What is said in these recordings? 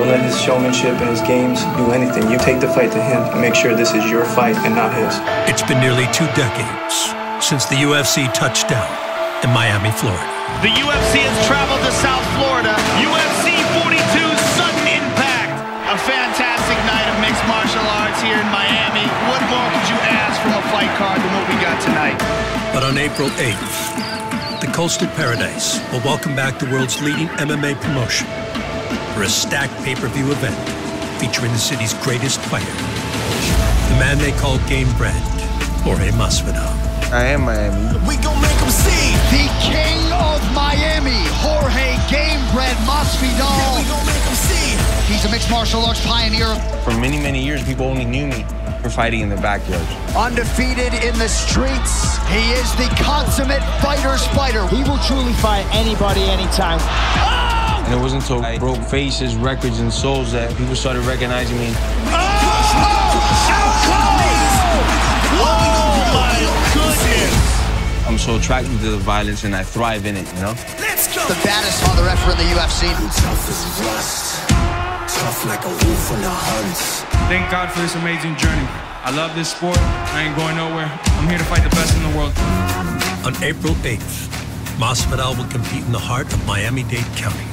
Don't let his showmanship and his games do anything. You take the fight to him and make sure this is your fight and not his. It's been nearly two decades since the UFC touched down in Miami, Florida. The UFC has traveled to South Florida. UFC 42 sudden impact. A fantastic night of mixed martial arts here in Miami. What more could you ask from a fight card than what we got tonight? But on April 8th, the Coastal Paradise will welcome back the world's leading MMA promotion for a stacked pay-per-view event featuring the city's greatest fighter, the man they call Game Bred, Jorge Masvidal. I am Miami. We gon' make them see. The king of Miami, Jorge Gamebred Masvidal. Yeah, we gon' make them see. He's a mixed martial arts pioneer. For many, many years, people only knew me for fighting in the backyard. Undefeated in the streets. He is the consummate fighter's fighter. He will truly fight anybody, anytime. Oh! And it wasn't until I broke faces, records, and souls that people started recognizing me. I'm so attracted to the violence and I thrive in it, you know? Let's go. The baddest mother effer in the UFC. Tough as rust. Tough like a wolf on the hunt. Thank God for this amazing journey. I love this sport. I ain't going nowhere. I'm here to fight the best in the world. On April 8th, Masvidal will compete in the heart of Miami-Dade County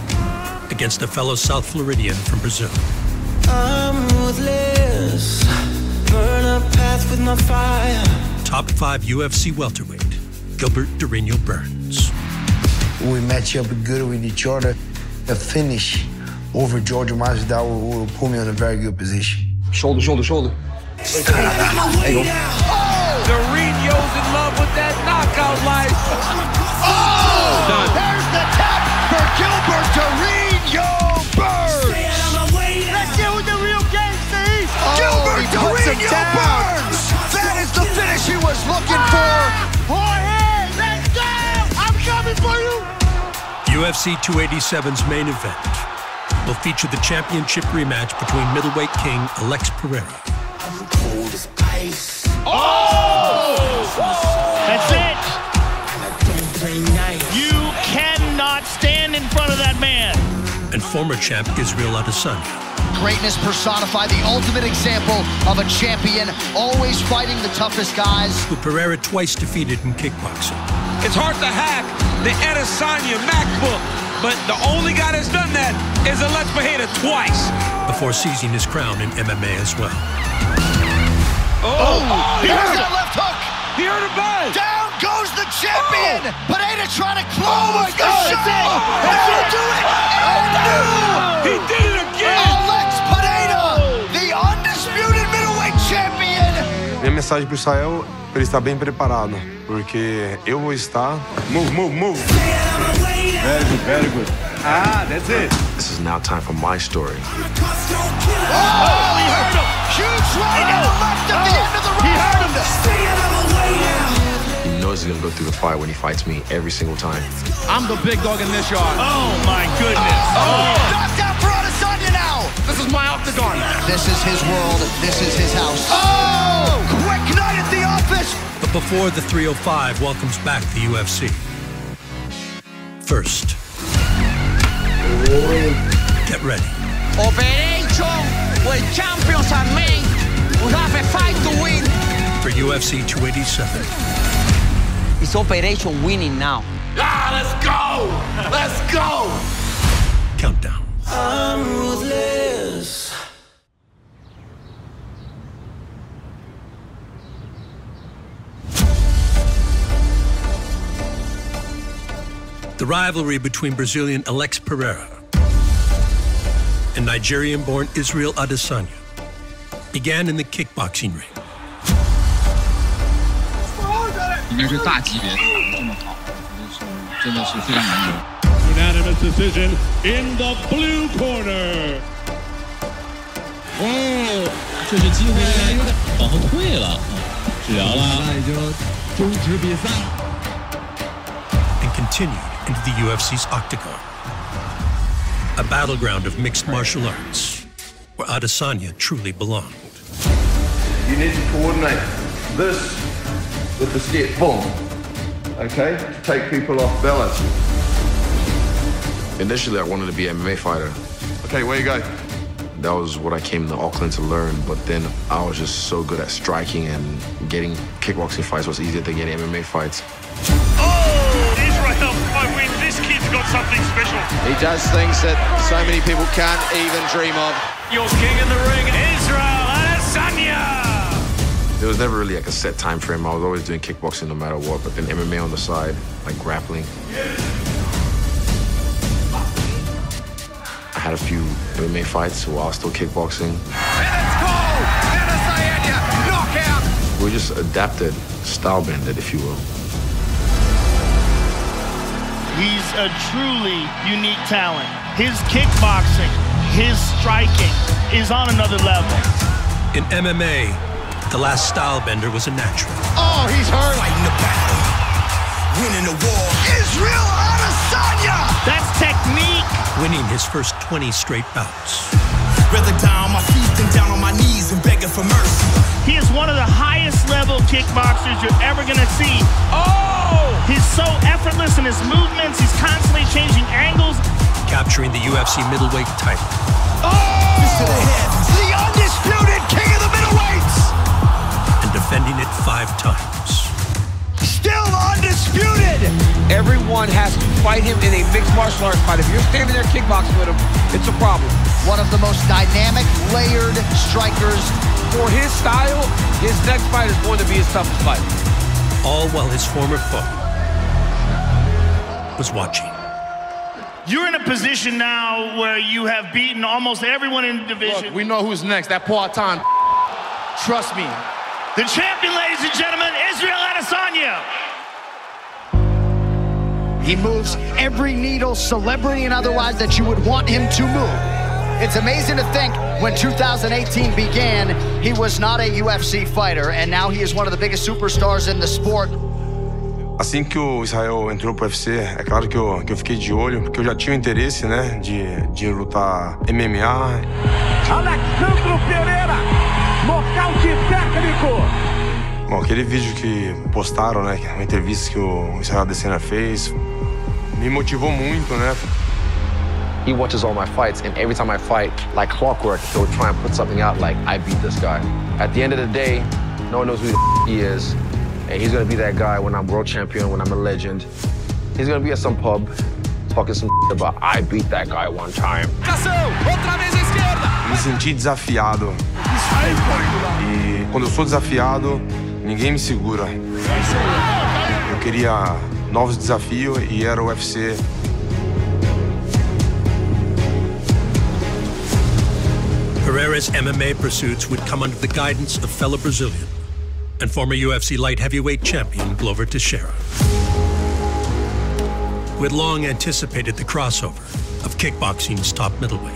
against a fellow South Floridian from Brazil. I'm ruthless. Burn a path with my fire. Top five UFC welterweight, Gilbert Durinho Burns. We match up good with each other. The finish over George Masvidal will, will put me in a very good position. Shoulder, shoulder, shoulder. There you go. Durinho's in love with that knockout life. Oh! Done. There's the tap for Gilbert Durinho Burns. Let's see who the real gangster is. Oh, Gilbert Durinho Burns. That is the finish he was looking for. Jorge, let's go. I'm coming for you. UFC 287's main event will feature the championship rematch between middleweight king Alex Pereira. I'm cold as ice. Oh! And former champ Israel Adesanya. Greatness personified, the ultimate example of a champion, always fighting the toughest guys. who Pereira twice defeated in kickboxing. It's hard to hack the Adesanya MacBook, but the only guy that's done that is Alex Pereira twice. before seizing his crown in MMA as well. Oh, oh he heard that left hook. He heard it bang. Down goes the champion. Pineda trying to close Oh my the God, shot. that's it. That'll do it. And no. He did it again. Alex Pineda, the undisputed middleweight champion. Minha mensagem pro Israel pra ele estar bem preparado, porque eu vou estar. Move, move, move. Very good, very good. Ah, that's it. This is now time for my story. Oh, he heard him. Huge right to the left at the end of the round. He heard him. He knows he's gonna go through the fire when he fights me every single time. I'm the big dog in this yard. Oh my goodness. Oh, knocked out for Adesanya now. This is my octagon. This is his world. This is his house. Oh, quick night at the office. But before the 305 welcomes back the UFC, first, get ready. Operation where champions are made. We have a fight to win. for UFC 287. It's Operation winning now. Ah, let's go. Let's go. Countdown. I'm ruthless. The rivalry between Brazilian Alex Pereira and Nigerian-born Israel Adesanya began in the kickboxing ring. 应该是大级别这么好，我觉得是真的是非常难得。 Unanimous decision in the blue corner. 哦，这是机会往后退了，治疗了，那也就终止比赛。 and continued into the UFC's octagon. A battleground of mixed martial arts where Adesanya truly belonged. You need to coordinate this with the step boom, okay? To take people off balance. Initially, I wanted to be an MMA fighter. Okay, where you go? That was what I came to Auckland to learn. But then I was just so good at striking and getting kickboxing fights was easier than getting MMA fights. Oh, Israel by win. This kid's got something special. He does things that so many people can't even dream of. Your king in the ring, Israel Adesanya. There was never really like a set time frame. I was always doing kickboxing no matter what, but then MMA on the side, like grappling. I had a few MMA fights while still kickboxing. We just adapted, style bended, if you will. He's a truly unique talent. His kickboxing, his striking is on another level. In MMA, the last style bender was a natural. Oh, he's hurt. Fighting the battle, winning the war. Israel Adesanya! That's technique. Winning his first 20 straight bouts. Rather down on my feet than down on my knees and begging for mercy. He is one of the highest level kickboxers you're ever gonna see. Oh! He's so effortless in his movements. He's constantly changing angles. Capturing the UFC middleweight title. Oh! The undisputed king of the Everyone has to fight him in a mixed martial arts fight. If you're standing there kickboxing with him, it's a problem. One of the most dynamic, layered strikers. For his style, his next fight is going to be his toughest fight. All while his former foe was watching. You're in a position now where you have beaten almost everyone in the division. Look, we know who's next. That part-time. Trust me. The champion, ladies and gentlemen, Israel Adesanya. He moves every needle, celebrity and otherwise, that you would want him to move. It's amazing to think when 2018 began, he was not a UFC fighter, and now he is one of the biggest superstars in the sport. Assim que o Israel entrou pro UFC, é claro que eu, que eu fiquei de olho, porque eu já tinha o interesse, né, de, de lutar MMA. Alexandro Pereira, nocaute técnico. Bom, aquele vídeo que postaram, né, uma entrevista que o Israel Adesanya fez, me motivou muito, né. He watches all my fights, and every time I fight, like clockwork, he'll try and put something out like, I beat this guy. At the end of the day, no one knows who the he is, and he's gonna be that guy when I'm world champion, when I'm a legend. He's gonna be at some pub talking some about, I beat that guy one time. Outra vez à esquerda. Me senti desafiado. E quando eu sou desafiado, ninguém me segura. Eu queria novos desafios e era o UFC. Pereira's MMA pursuits would come under the guidance of fellow Brazilian and former UFC light heavyweight champion Glover Teixeira, who had long anticipated the crossover of kickboxing's top middleweight.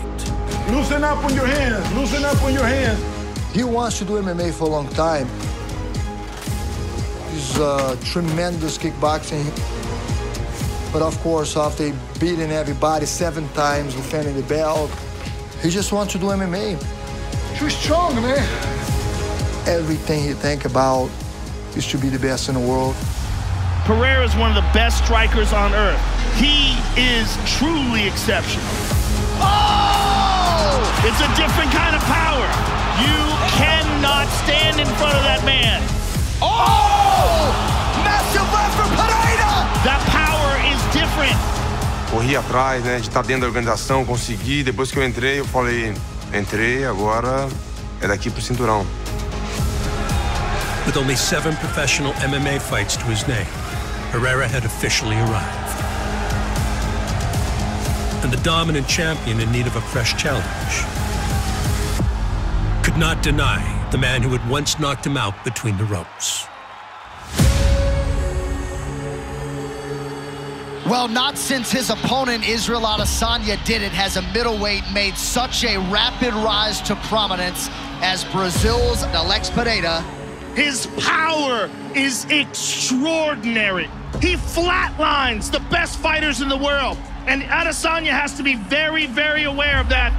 Loosen up on your hands. Loosen up on your hands. He wants to do MMA for a long time. He's a uh, tremendous kickboxing. But of course, after beating everybody seven times, defending the belt, he just wants to do MMA. Too strong, man. Everything he think about is to be the best in the world. Pereira is one of the best strikers on earth. He is truly exceptional. Oh! It's a different kind of power. You cannot stand in front of that man. Oh! Massive left for Pereira! That power is different. Corri atrás, né, de estar dentro da organização, consegui. Depois que eu entrei, eu falei, entrei, agora é daqui pro cinturão. With only seven professional MMA fights to his name, Pereira had officially arrived. And the dominant champion in need of a fresh challenge could not deny the man who had once knocked him out between the ropes. Well, not since his opponent Israel Adesanya did it has a middleweight made such a rapid rise to prominence as Brazil's Alex Pereira. His power is extraordinary. He flatlines the best fighters in the world. And Adesanya has to be very, very aware of that.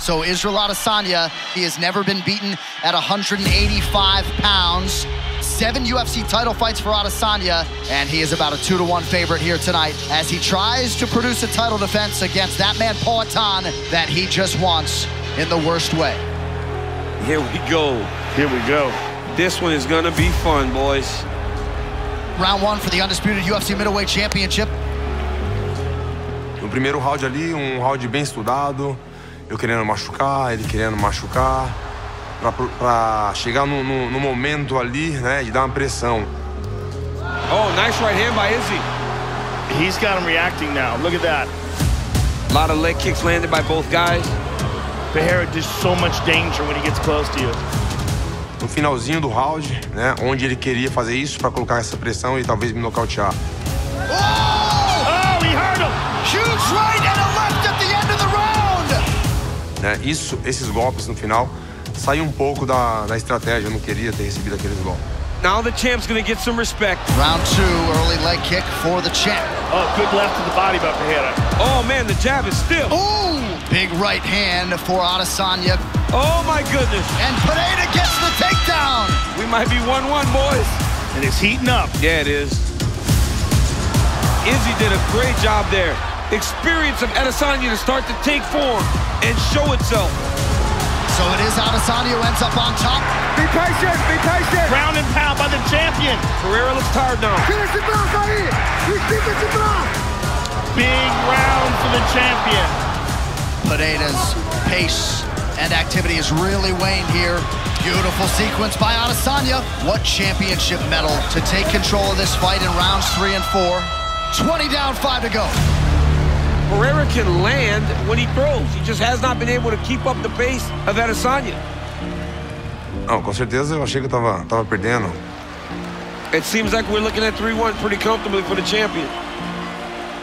So Israel Adesanya, he has never been beaten at 185 pounds. Seven UFC title fights for Adesanya, and he is about a two to one favorite here tonight as he tries to produce a title defense against that man Poatan that he just wants in the worst way. Here we go. Here we go. This one is gonna be fun, boys. Round one for the undisputed UFC middleweight championship. No primeiro round ali, um round bem estudado, eu querendo machucar, ele querendo machucar, pra, pra chegar no, no, no momento ali, né, de dar uma pressão. Oh, nice right hand by Izzy. He's got him reacting now. Look at that. A lot of leg kicks landed by both guys. Pereira does so much danger when he gets close to you. No finalzinho do round, né, onde ele queria fazer isso para colocar essa pressão e talvez me nocautear. Oh, he hurt him. Huge right and a left at the end of the round. Né, isso, esses golpes no final, saiu um pouco da, da estratégia, eu não queria ter recebido aqueles golpes. Now the champ's gonna get some respect. Round two, early leg kick for the champ. Oh, good left to the body by Pereira. Oh man, the jab is still. Ooh, big right hand for Adesanya. Oh my goodness. And Pereira gets the takedown. We might be 1-1, boys. And it's heating up. Yeah, it is. Izzy did a great job there. Experience of Adesanya to start to take form and show itself. So it is Adesanya who ends up on top. Be patient, be patient. Ground and pound by the champion. Pereira looks tired now. Big round for the champion. Pereira's pace and activity is really waned here. Beautiful sequence by Adesanya. What championship mettle to take control of this fight in rounds three and four. 20 down, five to go. Pereira can land when he throws. He just has not been able to keep up the pace of Adesanya. Não, com certeza eu achei que eu tava, tava perdendo. It seems like we're looking at 3-1 pretty comfortably for the champion.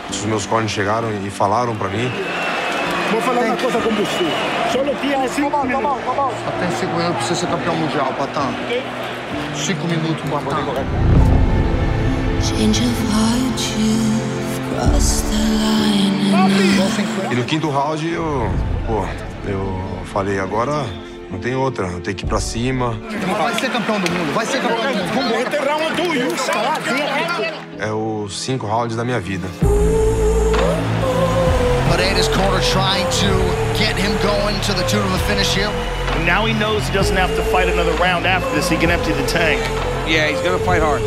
Os meus cornes chegaram e falaram para mim. Vou falar uma coisa com você. Só tinha cinco minutos. Até cinco minutos pra você ser campeão mundial, Patan. Cinco minutos, Patan. Change of heart, you've E no quinto round eu, pô, eu falei, agora não tem outra, eu tenho que ir pra cima. Vai ser campeão do mundo, vai ser campeão do mundo. Vamos é os cinco rounds da minha vida. Pineda's corner trying to get him going to the tune of a finish here. Now he knows he doesn't have to fight another round after this. He can empty the tank. Yeah, he's gonna fight hard.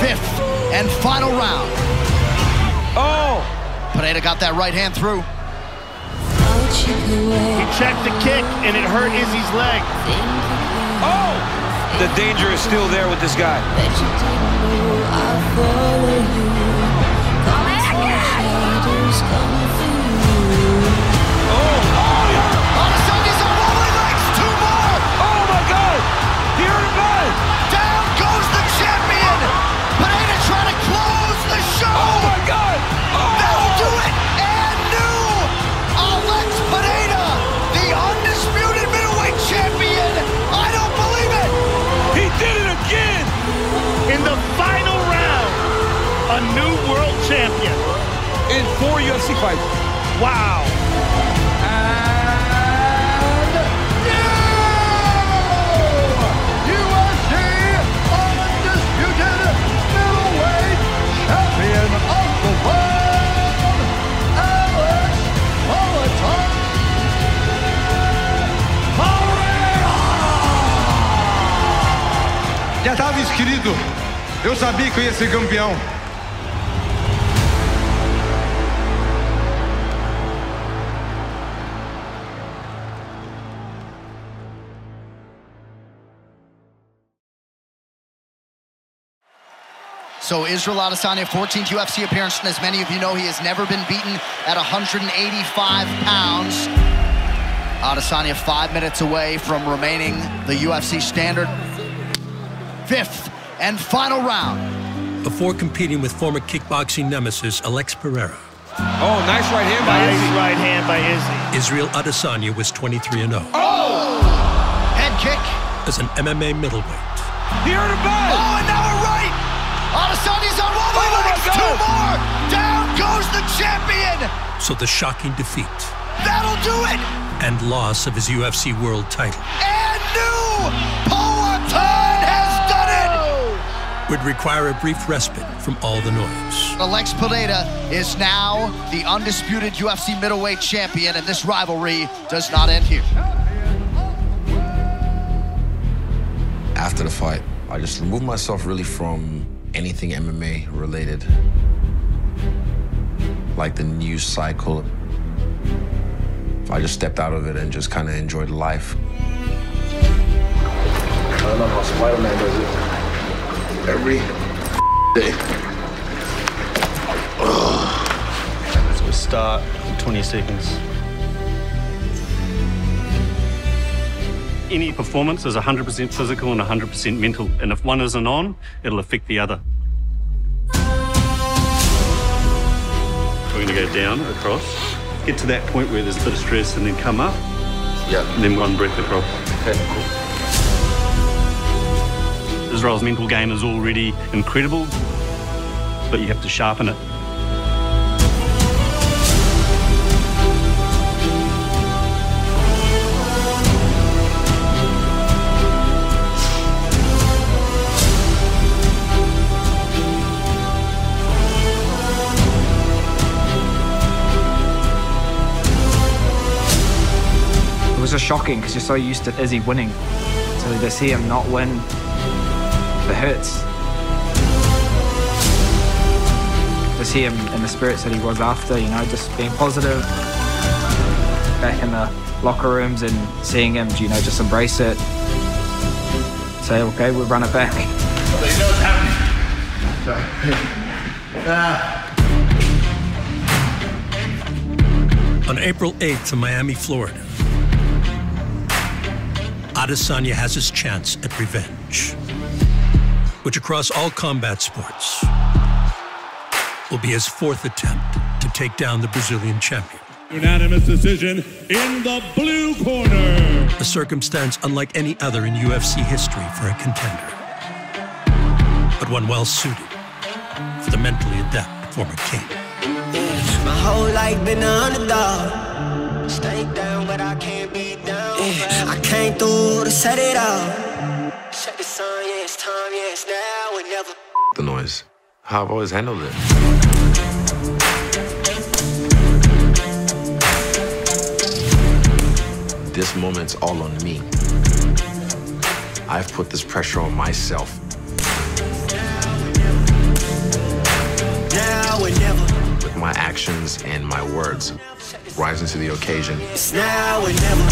Fifth and final round. Pereira got that right hand through. He checked the kick and it hurt Izzy's leg. Oh! The danger is still there with this guy. Adesanya's on rolling legs, two more. Oh my God! He hurt him! Down goes the champion. Pereira trying to close the show. Oh my God! A new world champion. In four UFC fights. Wow. UFC undisputed middleweight champion of the world, Alex Poatan Já estava escrito. Eu sabia que eu ia ser campeão. So Israel Adesanya, 14th UFC appearance, and as many of you know, he has never been beaten at 185 pounds. Adesanya five minutes away from remaining the UFC standard. Fifth and final round. Before competing with former kickboxing nemesis Alex Pereira, Oh, nice right hand by Nice Izzy. right hand by Izzy. Israel Adesanya was 23 0 Oh! Head kick. as an MMA middleweight. He hurt him bad! Oh, a right. Adesanya's on rolling my legs. God. Two more. Down goes the champion. So the shocking defeat That'll do it. and loss of his UFC world title. And new Poatan has done it. would require a brief respite from all the noise. Alex Pereira is now the undisputed UFC middleweight champion, and this rivalry does not end here. After the fight, I just removed myself really from anything MMA related. Like the news cycle. I just stepped out of it and just kind of enjoyed life. I don't know how Spider-Man does it. Every day. So we start in 20 seconds. Any performance is 100% physical and 100% mental. And if one isn't on, it'll affect the other. We're going to go down, across, get to that point where there's a bit of stress and then come up. Yeah. And then one breath across. Okay, cool. Israel's mental game is already incredible, but you have to sharpen it. Shocking because you're so used to Izzy winning. So to see him not win, it hurts. To see him in the spirits that he was after, you know, just being positive, back in the locker rooms and seeing him, you know, just embrace it. Say, okay, we'll run it back. So you know what's happening. Ah. On April 8th in Miami, Florida, Adesanya has his chance at revenge, which across all combat sports will be his fourth attempt to take down the Brazilian champion. Unanimous decision in the blue corner. A circumstance unlike any other in UFC history for a contender, but one well suited for the mentally adept former king. My whole life been an underdog. Stay down, Yeah, I came through to set it up. Set the sun, yeah, it's time, yeah, it's now or never. The noise. How I've always handled it. This moment's all on me. I've put this pressure on myself. Now or never. With my actions and my words, rising to the occasion. It's now or never.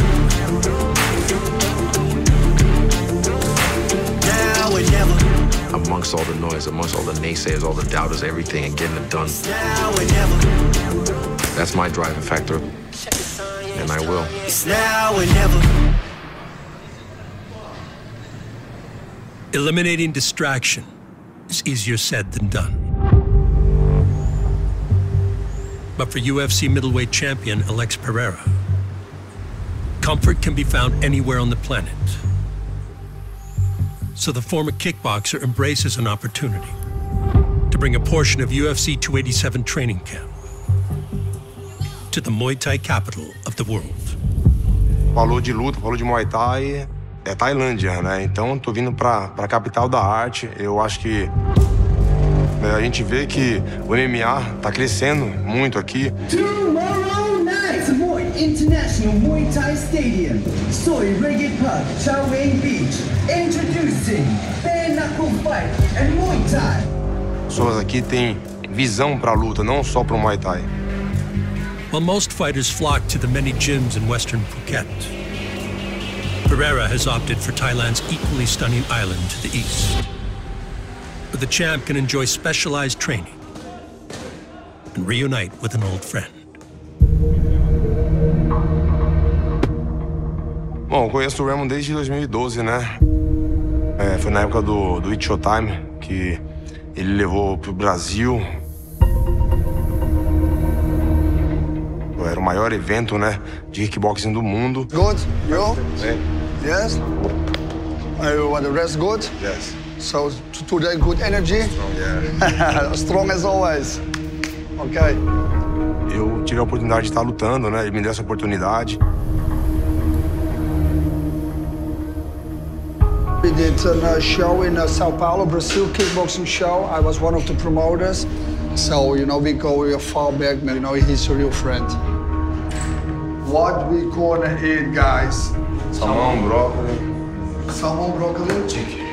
Now or never. Amongst all the noise, amongst all the naysayers, all the doubters, everything, and getting it done. Now or never. That's my driving factor, and I will. It's now or never. Eliminating distraction is easier said than done. But for UFC middleweight champion Alex Pereira, comfort can be found anywhere on the planet. So the former kickboxer embraces an opportunity to bring a portion of UFC 287 training camp to the Muay Thai capital of the world. Falou de luta, falou de Muay Thai, é Tailândia, né? Então tô vindo pra, pra capital da arte. Eu acho que a gente vê que o MMA tá crescendo muito aqui. Tomorrow night, Moy International Muay Thai Stadium, Soy Reggae Park, Chow Wing Beach. Introducing Bare Knuckle Fight and Muay Thai. Pessoas aqui têm visão pra luta, não só pro Muay Thai. While most fighters flock to the many gyms in western Phuket, Pereira has opted for Thailand's equally stunning island to the east, where the champ can enjoy specialized training and reunite with an old friend. Bom, eu conheço o Ramon desde 2012, né? É, foi na época do, do It Showtime que ele levou pro Brasil. Era o maior evento, né, de kickboxing do mundo. Good, you? É. Yes? Uh, what the rest good? Yes. So today good energy? Yeah. Strong as always. Okay. Eu tive a oportunidade de estar lutando, né? Ele me deu essa oportunidade. We did a show in uh, Sao Paulo, Brazil, kickboxing show. I was one of the promoters. So, you know, we go far back, you know, he's a real friend. What we gonna eat, guys? Salmão, brócolis. Salmão, brócolis. Chicken.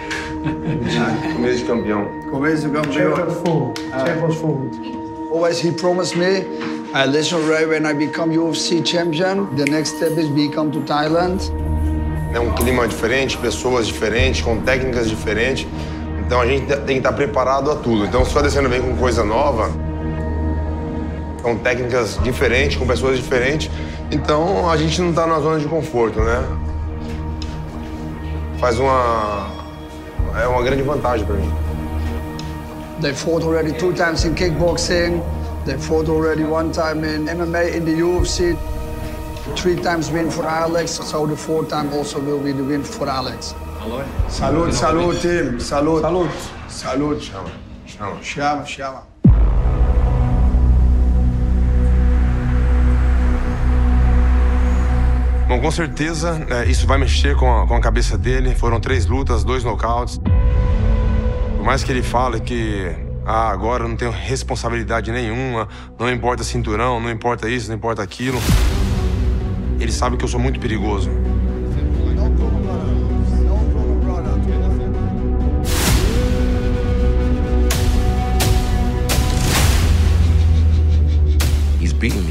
Comida de campeão. Comida de campeão. Champions food. Champions food. Always he promised me, uh, listen, Ray, when I become UFC champion, the next step is become to Thailand. É um clima diferente, pessoas diferentes, com técnicas diferentes. Então a gente tem que estar preparado a tudo. Então se o Adesanya vem com coisa nova, com técnicas diferentes, com pessoas diferentes, então a gente não está na zona de conforto, né? Faz uma é uma grande vantagem para mim. They fought already two times in kickboxing. They fought already one time in MMA in the UFC. Three times win for Alex, so the fourth time also will be the win for Alex. Salud, salud, team. Salud. Salud. Salud. Chama, chama. Chama, chama. Bom, com certeza é, isso vai mexer com a, com a cabeça dele. Foram três lutas, dois nocautes. Por mais que ele fale que ah, agora eu não tenho responsabilidade nenhuma, não importa cinturão, não importa isso, não importa aquilo. Ele sabe que eu sou muito perigoso. He's beating me.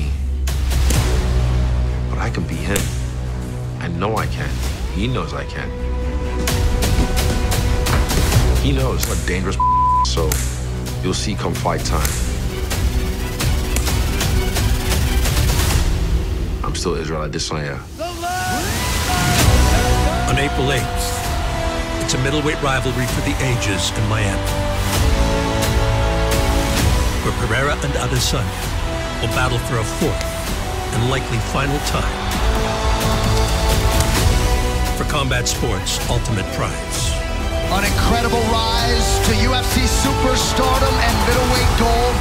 Knows I can. He knows a dangerous so you'll see come fight time. I'm still Israel Adesanya. On April 8th, it's a middleweight rivalry for the ages in Miami. Where Pereira and Adesanya will battle for a fourth and likely final time for Combat Sports' ultimate prize. An incredible rise to UFC superstardom and middleweight gold.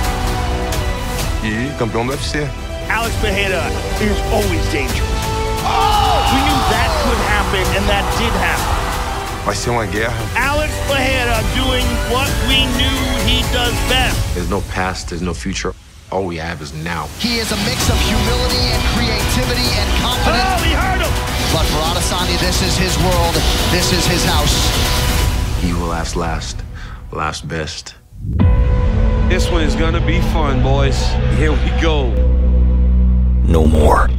E campeão do UFC. Alex Pereira is always dangerous. Oh! We knew that could happen, and that did happen. Vai ser uma guerra. Alex Pereira doing what we knew he does best. There's no past, there's no future. All we have is now. He is a mix of humility and creativity and confidence. Oh, he heard him! But for Adesanya, this is his world. This is his house. He will last last, last best. This one is gonna be fun, boys. Here we go. No more.